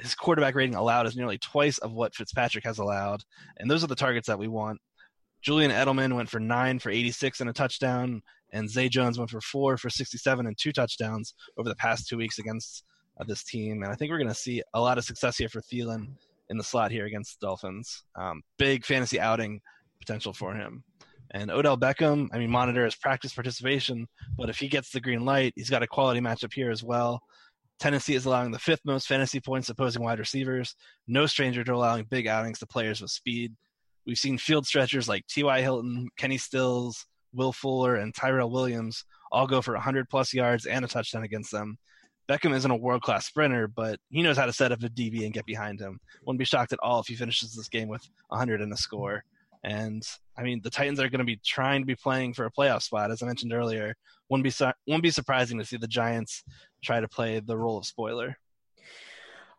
His quarterback rating allowed is nearly twice of what Fitzpatrick has allowed, and those are the targets that we want. Julian Edelman went for nine for 86 and a touchdown, and Zay Jones went for four for 67 and two touchdowns over the past two weeks against uh, this team. And I think we're going to see a lot of success here for Thielen in the slot here against the Dolphins. Um, big fantasy outing potential for him. And Odell Beckham, I mean, monitor his practice participation, but if he gets the green light, he's got a quality matchup here as well. Tennessee is allowing the fifth most fantasy points opposing wide receivers. No stranger to allowing big outings to players with speed. We've seen field stretchers like T.Y. Hilton, Kenny Stills, Will Fuller, and Tyrell Williams all go for 100 plus yards and a touchdown against them. Beckham isn't a world class sprinter, but he knows how to set up a DB and get behind him. Wouldn't be shocked at all if he finishes this game with 100 and a score. And I mean, the Titans are going to be trying to be playing for a playoff spot, as I mentioned earlier. Wouldn't be su- wouldn't be surprising to see the Giants try to play the role of spoiler.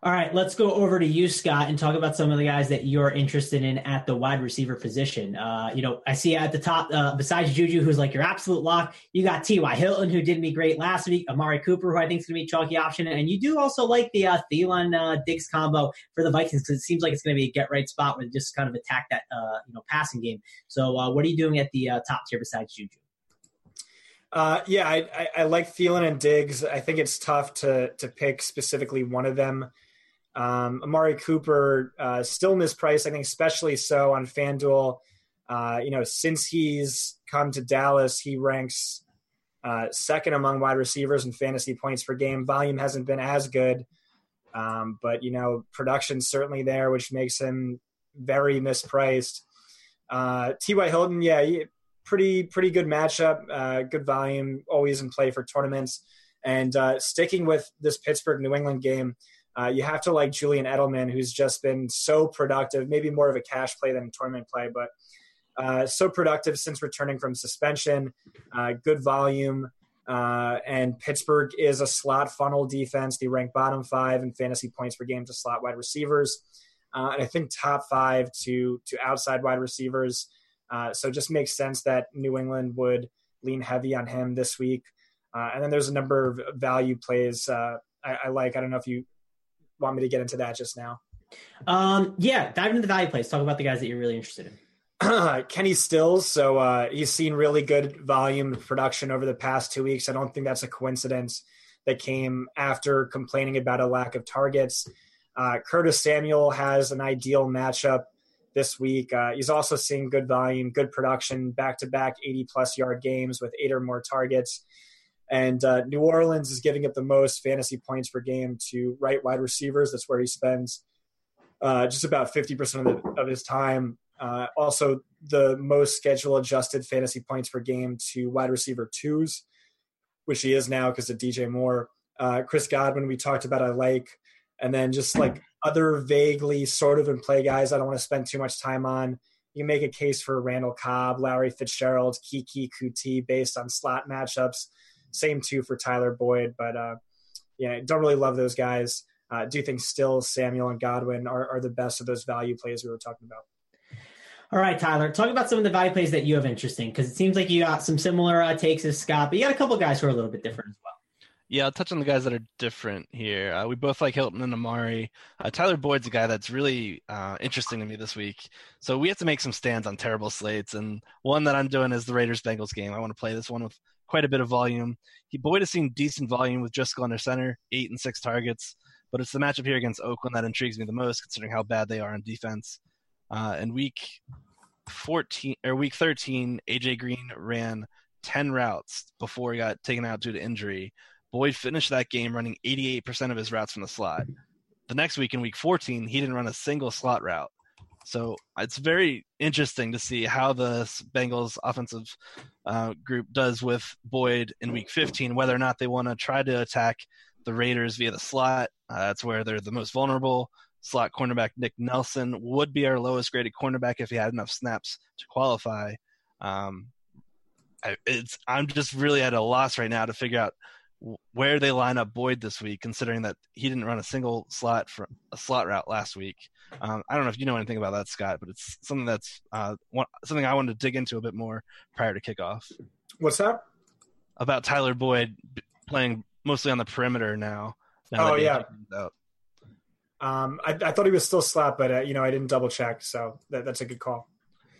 All right, let's go over to you, Scott, and talk about some of the guys that you're interested in at the wide receiver position. Uh, you know, I see at the top, uh, besides Juju, who's like your absolute lock, you got T.Y. Hilton, who did me great last week, Amari Cooper, who I think is going to be a chalky option, and you do also like the uh, Thielen uh, Diggs combo for the Vikings because it seems like it's going to be a get right spot where just kind of attack that uh, you know passing game. So, uh, what are you doing at the uh, top tier besides Juju? Uh, yeah, I, I, I, like Thielen and Diggs. I think it's tough to to pick specifically one of them. Um, Amari Cooper uh, still mispriced, I think, especially so on FanDuel. Uh, you know, since he's come to Dallas, he ranks uh, second among wide receivers in fantasy points per game. Volume hasn't been as good, um, but you know, production's certainly there, which makes him very mispriced. Uh, T.Y. Hilton, yeah, pretty pretty good matchup, uh, good volume, always in play for tournaments. And uh, sticking with this Pittsburgh New England game. Uh, you have to like Julian Edelman, who's just been so productive, maybe more of a cash play than a tournament play, but uh, so productive since returning from suspension, uh, good volume. Uh, and Pittsburgh is a slot funnel defense. They rank bottom five in fantasy points per game to slot wide receivers. Uh, and I think top five to, to outside wide receivers. Uh, so it just makes sense that New England would lean heavy on him this week. and then there's a number of value plays I, I like. I don't know if you want me to get into that just now? Um, yeah, dive into the value plays. Talk about the guys that you're really interested in. Kenny Stills. So uh, he's seen really good volume production over the past two weeks. I don't think that's a coincidence that came after complaining about a lack of targets. Uh, Curtis Samuel has an ideal matchup this week. Uh, he's also seeing good volume, good production, back to back 80 plus yard games with eight or more targets. And uh, New Orleans is giving up the most fantasy points per game to right wide receivers. That's where he spends uh, just about 50% of, the, of his time. Uh, also, the most schedule adjusted fantasy points per game to wide receiver twos, which he is now because of DJ Moore. Uh, Chris Godwin, we talked about, I like. And then just like other vaguely sort of in play guys, I don't want to spend too much time on. You make a case for Randall Cobb, Larry Fitzgerald, Keke Coutee based on slot matchups. Same too for Tyler Boyd, but uh, yeah, don't really love those guys. Uh, do think still Samuel and Godwin are, are the best of those value plays we were talking about. All right, Tyler, talk about some of the value plays that you have interesting because it seems like you got some similar uh, takes as Scott, but you got a couple guys who are a little bit different as well. Yeah, I'll touch on the guys that are different here. Uh, we both like Hilton and Amari. Uh, Tyler Boyd's a guy that's really uh, interesting to me this week. So we have to make some stands on terrible slates, and one that I'm doing is the Raiders Bengals game. I want to play this one with quite a bit of volume. He Boyd has seen decent volume with just under center, eight and six targets, but it's the matchup here against Oakland that intrigues me the most, considering how bad they are on defense. Uh, in week 14 or week 13, AJ Green ran 10 routes before he got taken out due to injury Boyd finished that game running 88% of his routes from the slot. The next week in week 14, he didn't run a single slot route. So it's very interesting to see how the Bengals offensive uh, group does with Boyd in week 15, whether or not they want to try to attack the Raiders via the slot. Uh, that's where they're the most vulnerable. Slot cornerback Nick Nelson would be our lowest graded cornerback if he had enough snaps to qualify. Um, I, it's I'm just really at a loss right now to figure out where they line up Boyd this week, considering that he didn't run a single slot from a slot route last week. Um, I don't know if you know anything about that, Scott, but it's something that's uh, one, something I wanted to dig into a bit more prior to kickoff. What's that? About Tyler Boyd playing mostly on the perimeter now. now oh yeah. Um, I, I, thought he was still slot, but uh, you know I didn't double check, so that, that's a good call.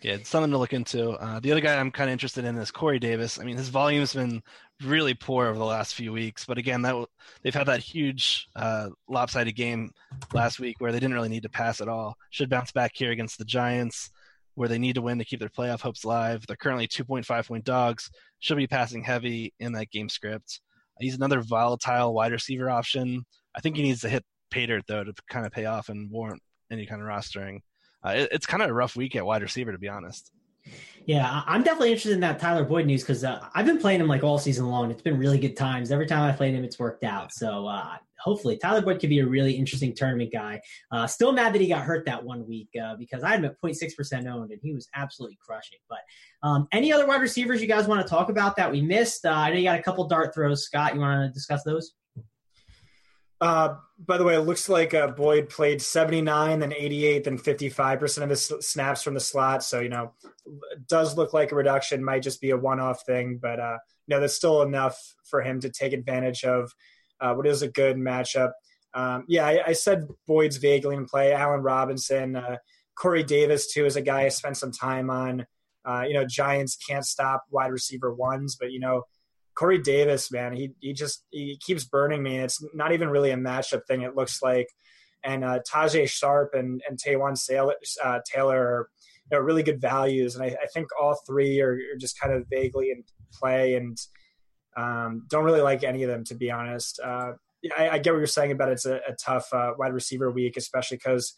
Yeah, it's something to look into. Uh, the other guy I'm kind of interested in is Corey Davis. I mean, his volume's been really poor over the last few weeks, but again, that they've had that huge uh, lopsided game last week where they didn't really need to pass at all. Should bounce back here against the Giants, where they need to win to keep their playoff hopes alive. They're currently 2.5 point dogs. Should be passing heavy in that game script. He's another volatile wide receiver option. I think he needs to hit pay dirt though to kind of pay off and warrant any kind of rostering uh, it, it's kind of a rough week at wide receiver, to be honest. Yeah, I'm definitely interested in that Tyler Boyd news because uh, I've been playing him like all season long. It's been really good times. Every time I played him, it's worked out. So uh, hopefully, Tyler Boyd could be a really interesting tournament guy. Uh, still mad that he got hurt that one week uh, because I had him at 0.6% owned and he was absolutely crushing. But um, any other wide receivers you guys want to talk about that we missed? Uh, I know you got a couple dart throws. Scott, you want to discuss those? Uh, by the way, it looks like uh, Boyd played 79, then 88, then 55% of his snaps from the slot. So, you know, does look like a reduction, might just be a one off thing, but, uh, you know, that's still enough for him to take advantage of uh, what is a good matchup. Um, yeah, I, I, said Boyd's vaguely in play. Allen Robinson, uh, Corey Davis, too, is a guy I spent some time on. Uh, you know, Giants can't stop wide receiver ones, but, you know, Corey Davis, man, he he just he keeps burning me. It's not even really a matchup thing. It looks like, and uh, Tajaé Sharpe and and Taywan Taylor, uh, Taylor are you know, really good values, and I, I think all three are, are, just kind of vaguely in play, and um, don't really like any of them to be honest. Uh, I, I, get what you're saying about it's a, a tough uh, wide receiver week, especially because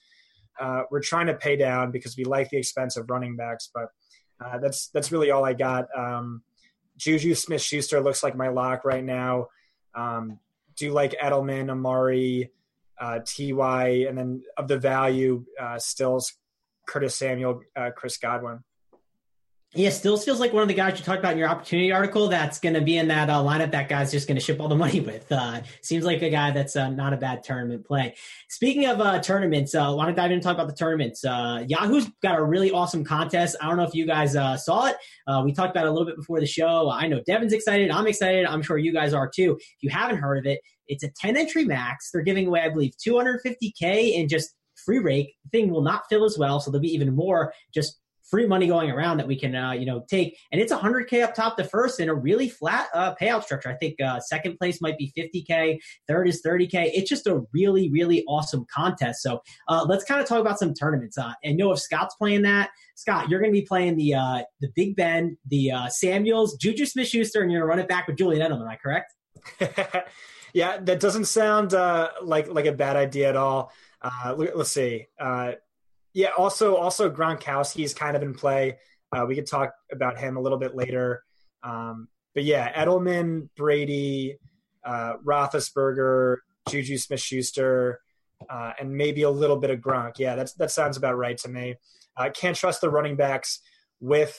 uh, we're trying to pay down because we like the expense of running backs, but uh, that's that's really all I got. Um, Juju Smith Schuster looks like my lock right now. Um, do like Edelman, Amari, uh, Ty, and then of the value, uh, Stills, Curtis Samuel, uh, Chris Godwin. Yeah, still feels like one of the guys you talked about in your opportunity article that's going to be in that uh, lineup. That guy's just going to ship all the money with. Uh, seems like a guy that's uh, not a bad tournament play. Speaking of uh, tournaments, I uh, want to dive in and talk about the tournaments. Uh, Yahoo's got a really awesome contest. I don't know if you guys saw it. we talked about it a little bit before the show. I know Devin's excited. I'm excited. I'm sure you guys are too. If you haven't heard of it, it's a 10 entry max. They're giving away, I believe, 250K in just free rake. The thing will not fill as well, so there'll be even more just free money going around that we can uh, you know take. And it's 100k up top the first in a really flat uh, payout structure. I think uh, second place might be 50k third is 30k it's just a really really awesome contest. So uh, let's kind of talk about some tournaments. Uh, and know if scott's playing that. Scott you're going to be playing the uh, the big ben the samuels juju smith-schuster and you're going to run it back with julian edelman am i correct? Yeah that doesn't sound like like a bad idea at all. Let's see yeah, also also Gronkowski is kind of in play. Uh, we could talk about him a little bit later. Um, but yeah, Edelman, Brady, uh, Roethlisberger, Juju Smith-Schuster, uh, and maybe a little bit of Gronk. Yeah, that's that sounds about right to me. I can't trust the running backs with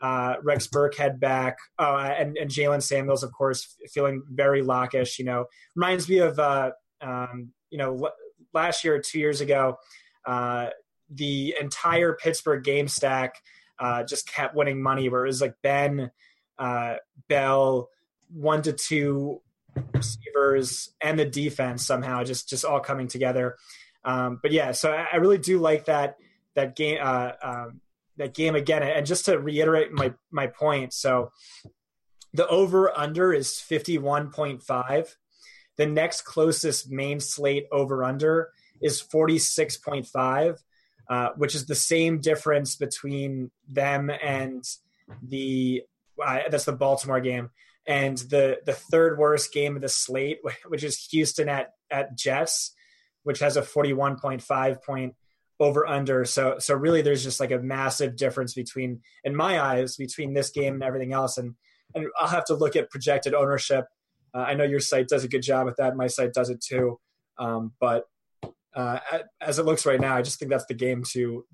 uh, Rex Burkhead back, uh, and, and Jaylen Samuels, of course, feeling very lockish. You know, reminds me of uh, um, you know l- last year two years ago, uh, the entire Pittsburgh game stack uh, just kept winning money. Where it was like Ben, uh, Bell, one to two receivers, and the defense somehow just just all coming together. Um, but yeah, so I, I, really do like that that game. Um, that game again. And just to reiterate my my point, so the over under is 51.5. The next closest main slate over under is 46.5, uh, which is the same difference between them and the uh, that's the Baltimore game and the the third worst game of the slate, which is Houston at at Jets, which has a 41.5 point over under. So so really there's just like a massive difference between in my eyes between this game and everything else. And and I'll have to look at projected ownership. Uh, I know your site does a good job with that. My site does it too. Um, but uh, as it looks right now, I just think that's the game to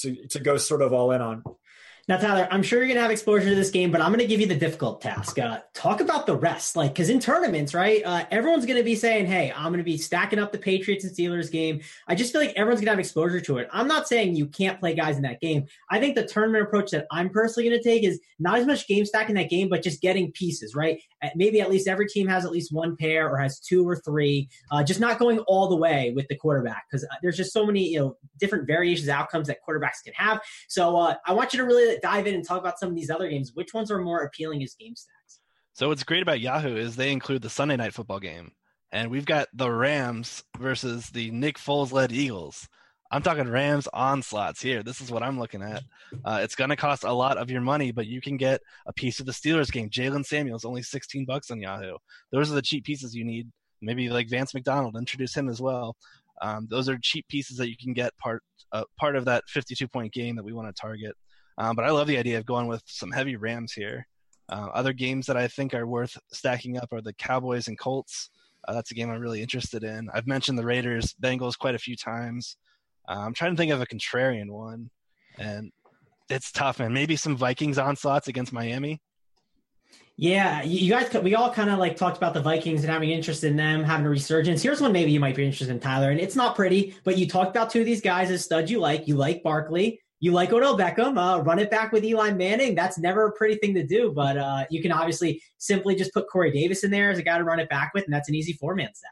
to to go sort of all in on. Now, Tyler, I'm sure you're going to have exposure to this game, but I'm going to give you the difficult task. Uh, talk about the rest. Like, because in tournaments, right, uh, everyone's going to be saying, hey, I'm going to be stacking up the Patriots and Steelers game. I just feel like everyone's going to have exposure to it. I'm not saying you can't play guys in that game. I think the tournament approach that I'm personally going to take is not as much game stack in that game, but just getting pieces, right? Maybe at least every team has at least one pair or has two or three, uh, just not going all the way with the quarterback because uh, there's just so many, you know, different variations, outcomes that quarterbacks can have. So uh, I want you to really dive in and talk about some of these other games. Which ones are more appealing as game stacks? So what's great about Yahoo is they include the Sunday night football game, and we've got the Rams versus the Nick Foles led Eagles. I'm talking Rams onslaughts here. This is what I'm looking at. Uh, it's going to cost a lot of your money, but you can get a piece of the Steelers game. Jaylen Samuels only 16 bucks on Yahoo. Those are the cheap pieces you need. Maybe like Vance McDonald, introduce him as well. Um, those are cheap pieces that you can get part uh, part of that 52 point game that we want to target. Um, but I love the idea of going with some heavy Rams here. Uh, other games that I think are worth stacking up are the Cowboys and Colts. Uh, that's a game I'm really interested in. I've mentioned the Raiders, Bengals quite a few times. Uh, I'm trying to think of a contrarian one, and it's tough, man. Maybe some Vikings onslaughts against Miami. Yeah, you guys, we all kind of like talked about the Vikings and having interest in them, having a resurgence. Here's one maybe you might be interested in, Tyler. And it's not pretty, but you talked about two of these guys as studs you like. You like Barkley. You like Odell Beckham. Uh, run it back with Eli Manning. That's never a pretty thing to do, but uh, you can obviously simply just put Corey Davis in there as a guy to run it back with, and that's an easy four man stack.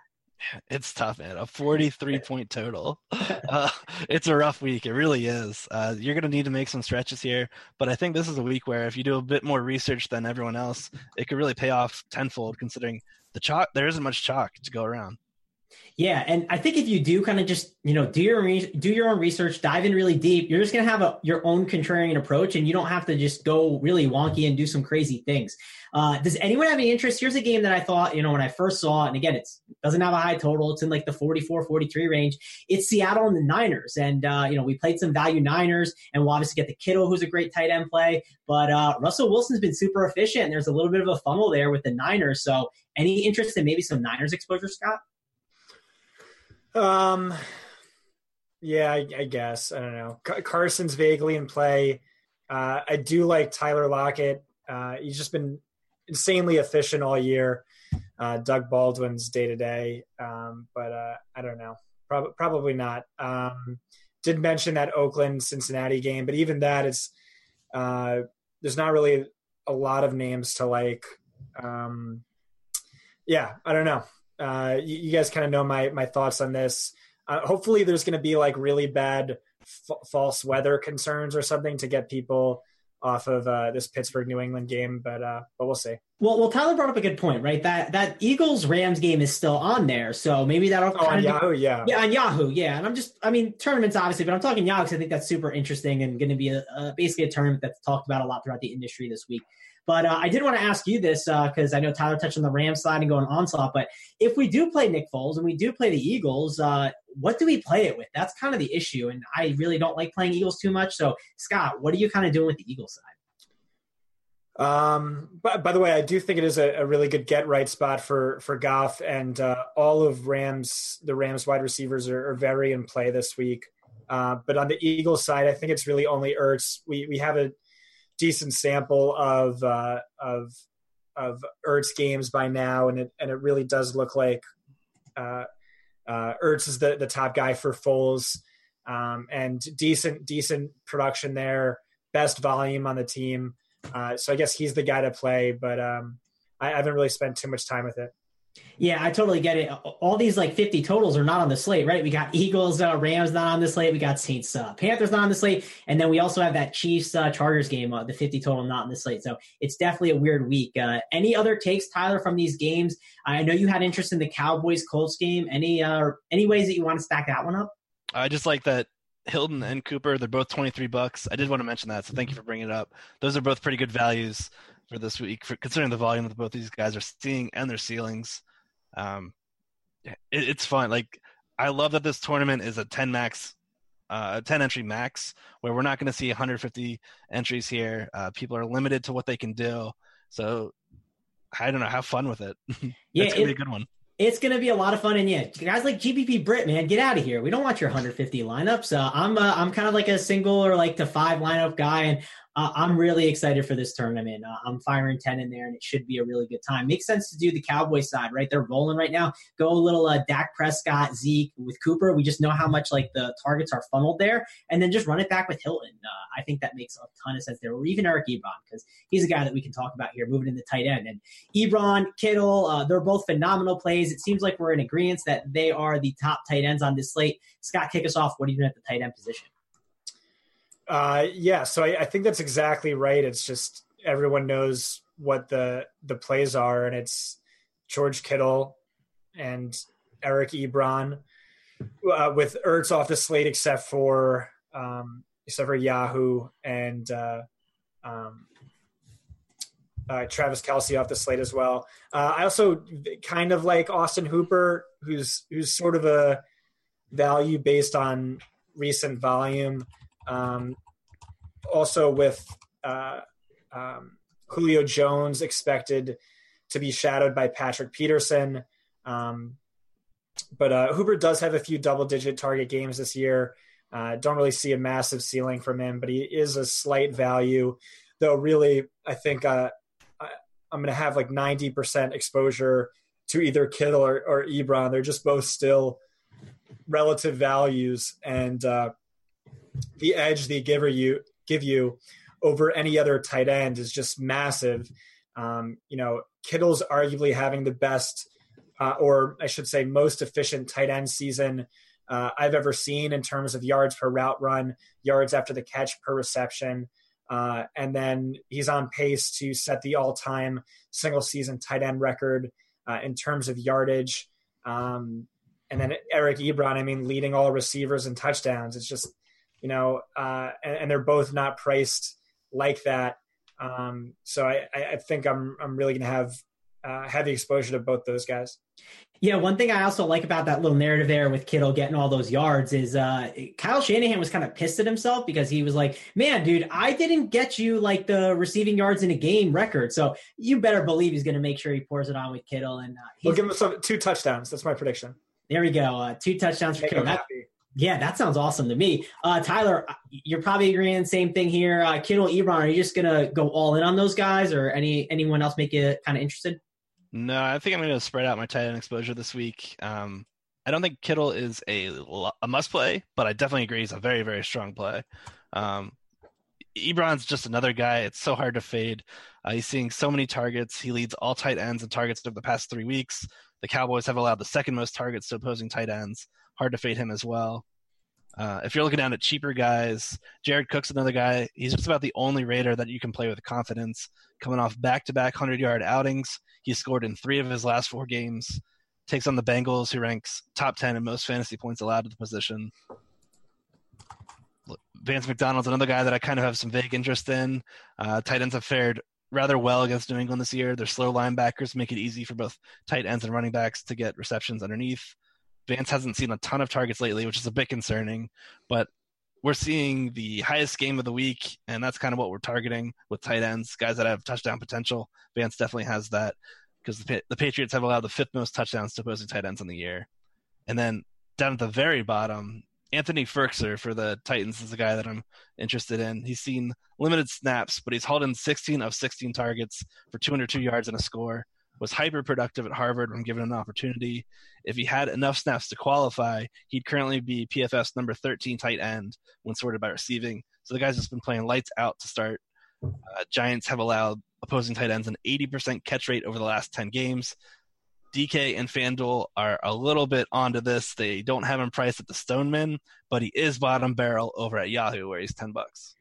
It's tough, man. A 43 point total. Uh, it's a rough week. It really is. Uh, you're going to need to make some stretches here. But I think this is a week where if you do a bit more research than everyone else, it could really pay off tenfold considering the chalk, there isn't much chalk to go around. Yeah, and I think if you do kind of just you know do your do your own research, dive in really deep, you're just gonna have a, your own contrarian approach, and you don't have to just go really wonky and do some crazy things. Uh, does anyone have any interest? Here's a game that I thought you know when I first saw it, and again, it doesn't have a high total. It's in like the 44, 43 range. It's Seattle and the Niners, and uh, you know we played some value Niners, and we'll obviously get the Kittle, who's a great tight end play. But uh, Russell Wilson's been super efficient, and there's a little bit of a funnel there with the Niners. So, any interest in maybe some Niners exposure, Scott? Um, yeah, I, I guess I don't know. Carson's vaguely in play. Uh, I do like Tyler Lockett. Uh, he's just been insanely efficient all year. Uh, Doug Baldwin's day to day, but uh, I don't know. Pro- probably not. Um, did mention that Oakland Cincinnati game, but even that is uh, there's not really a lot of names to like. Um, yeah, I don't know uh, you, you, guys kind of know my my thoughts on this. Uh, hopefully, there's going to be like really bad f- false weather concerns or something to get people off of uh, this Pittsburgh New England game, but uh, but we'll see. Well, well, Tyler brought up a good point, right? That that Eagles Rams game is still on there, so maybe that'll oh, on Yahoo, yeah, yeah, on Yahoo, yeah. And I'm just, I mean, tournaments obviously, but I'm talking Yahoo because I think that's super interesting and going to be a, a, basically a tournament that's talked about a lot throughout the industry this week. But uh, I did want to ask you this because uh, I know Tyler touched on the Rams side and going onslaught. But if we do play Nick Foles and we do play the Eagles, uh, what do we play it with? That's kind of the issue. And I really don't like playing Eagles too much. So, Scott, what are you kind of doing with the Eagles side? Um, but by the way, I do think it is a, a really good get right spot for for Goff, and uh, all of Rams the Rams wide receivers are, are very in play this week. Uh, but on the Eagles side, I think it's really only Ertz. We we have a decent sample of uh, of of Ertz games by now, and it and it really does look like uh, uh, Ertz is the the top guy for Foles, um, and decent decent production there, best volume on the team. Uh, so I guess he's the guy to play, but um, I haven't really spent too much time with it. Yeah, I totally get it. All these like 50 totals are not on the slate, right? We got Eagles, uh, Rams not on the slate. We got Saints, uh, Panthers not on the slate. And then we also have that Chiefs, uh, Chargers game, uh, the 50 total not on the slate. So it's definitely a weird week. Uh, any other takes, Tyler, from these games? I know you had interest in the Cowboys Colts game. Any, uh, any ways that you want to stack that one up? I just like that Hilton and Cooper, they're both 23 bucks. I did want to mention that. So thank you for bringing it up. Those are both pretty good values for this week, for considering the volume that both these guys are seeing and their ceilings. Um, it, it's fun. Like I love that this tournament is a 10 max, uh, a 10 entry max, where we're not going to see 150 entries here. Uh, people are limited to what they can do. So I don't know. Have fun with it. Yeah, it's gonna it, be a good one. It's going to be a lot of fun, and yeah, guys like GPP Brit, man, get out of here. We don't want your 150 lineups. Uh, I'm uh, I'm kind of like a single or like to five lineup guy, and uh, I'm really excited for this tournament. Uh, I'm firing 10 in there, and it should be a really good time. Makes sense to do the Cowboy side, right? They're rolling right now. Go a little uh, Dak Prescott, Zeke with Cooper. We just know how much like the targets are funneled there, and then just run it back with Hilton. Uh, I think that makes a ton of sense there, or even Eric Ebron, because he's a guy that we can talk about here moving in the tight end. And Ebron, Kittle, uh, they're both phenomenal plays. It seems like we're in agreement that they are the top tight ends on this slate. Scott, kick us off. What are you doing at the tight end position? Uh, yeah, so I, I, think that's exactly right. It's just everyone knows what the the plays are, and it's George Kittle and Eric Ebron uh, with Ertz off the slate, except for um, except for Yahoo and uh, um, uh, Travis Kelce off the slate as well. Uh, I also kind of like Austin Hooper, who's who's sort of a value based on recent volume. Um, also, with uh, um, Julio Jones expected to be shadowed by Patrick Peterson. Um, but uh, Hooper does have a few double digit target games this year. Uh, don't really see a massive ceiling from him, but he is a slight value. Though, really, I think uh, I, am going to have like 90% exposure to either Kittle or, or Ebron. They're just both still relative values. And uh, the edge they give you give you over any other tight end is just massive. Um, you know, Kittle's arguably having the best, uh, or I should say, most efficient tight end season uh, I've ever seen in terms of yards per route run, yards after the catch per reception. Uh, and then he's on pace to set the all time single season tight end record uh, in terms of yardage. Um, and then Eric Ebron, I mean, leading all receivers and touchdowns. It's just you know, uh, and, and, they're both not priced like that. Um, so I, I, think I'm I'm really going to have uh, heavy exposure to both those guys. Yeah, one thing I also like about that little narrative there with Kittle getting all those yards is uh, Kyle Shanahan was kind of pissed at himself because he was like, "Man, dude, I didn't get you like the receiving yards in a game record, so you better believe he's going to make sure he pours it on with Kittle." And uh, we'll give him some, two touchdowns. That's my prediction. There we go, uh, two touchdowns for Kittle. That, yeah, that sounds awesome to me. Uh, Tyler, you're probably agreeing same thing here. Uh, Kittle, Ebron, are you just gonna go all in on those guys, or any anyone else make you kind of interested? No, I think I'm to spread out my tight end exposure this week. Um, I don't think Kittle is a a must play, but I definitely agree he's a very very strong play. Um, Ebron's just another guy. It's so hard to fade. Uh, he's seeing so many targets. He leads all tight ends in targets over the past three weeks. The Cowboys have allowed the second most targets to opposing tight ends hard to fade him as well. Uh, if you're looking down at cheaper guys, Jared Cook's another guy. He's just about the only Raider that you can play with confidence. Coming off back-to-back hundred-yard outings, he scored in three of his last four games. Takes on the Bengals, who ranks top ten in most fantasy points allowed to the position. Vance McDonald's another guy that I kind of have some vague interest in. Uh, tight ends have fared rather well against New England this year. Their slow linebackers make it easy for both tight ends and running backs to get receptions underneath. Vance hasn't seen a ton of targets lately, which is a bit concerning, but we're seeing the highest game of the week, and that's kind of what we're targeting with tight ends, guys that have touchdown potential. Vance definitely has that because the, the Patriots have allowed the fifth most touchdowns to opposing tight ends in the year. And then down at the very bottom, Anthony Firkser for the Titans is the guy that I'm interested in. He's seen limited snaps, but he's hauled in 16 of 16 targets for 202 yards and a score. Was hyper productive at Harvard when given an opportunity. If he had enough snaps to qualify, he'd currently be PFF's number 13 tight end when sorted by receiving. So the guy's just been playing lights out to start. Uh, Giants have allowed opposing tight ends an 80% catch rate over the last 10 games. DK and FanDuel are a little bit onto this. They don't have him priced at the Stoneman, but he is bottom barrel over at Yahoo where he's 10 bucks.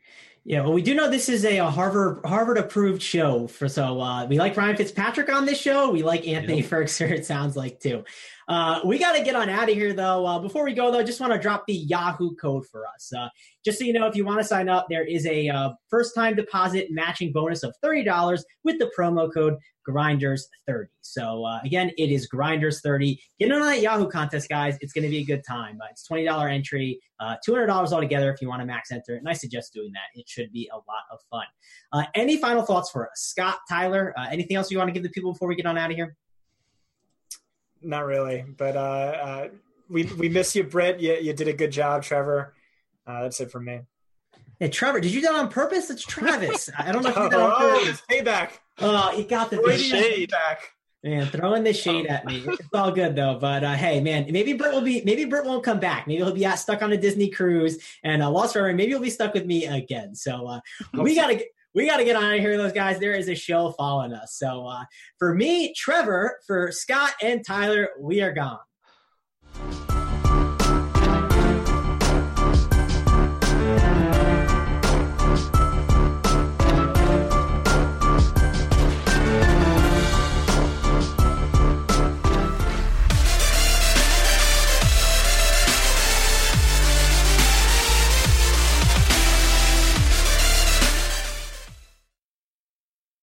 Yeah, well, we do know this is a, a Harvard Harvard approved show for so uh, we like Ryan Fitzpatrick on this show. We like Anthony yep. Firkser. It sounds like too. Uh, we got to get on out of here though. Uh, before we go though, just want to drop the Yahoo code for us. Uh, just so you know, if you want to sign up, there is a uh, first time deposit matching bonus of thirty dollars with the promo code Grinders thirty. So uh, again, it is Grinders thirty. Get on that Yahoo contest, guys. It's going to be a good time. it's twenty dollar entry, hundred dollars altogether if you want to max enter it. And I suggest doing that. It should be a lot of fun. any final thoughts for us, Scott, Tyler? anything else you want to give the people before we get on out of here? not really. But uh, uh, we we miss you, Britt. You you did a good job, Trevor. Uh, that's it for me. Hey, Trevor, did you do that on purpose? It's Travis. I don't know if you did that on oh, purpose. Oh, payback. Oh, he got the, the shade back. Man, throwing the shade at me. It's all good though. But uh, hey, man, maybe Britt will be. Maybe Britt won't come back. Maybe he'll be stuck on a Disney cruise and uh, lost forever. Maybe he'll be stuck with me again. So uh, we gotta get we got to get on here, those guys. There is a show following us. So uh, for me, Trevor, for Scott and Tyler, we are gone.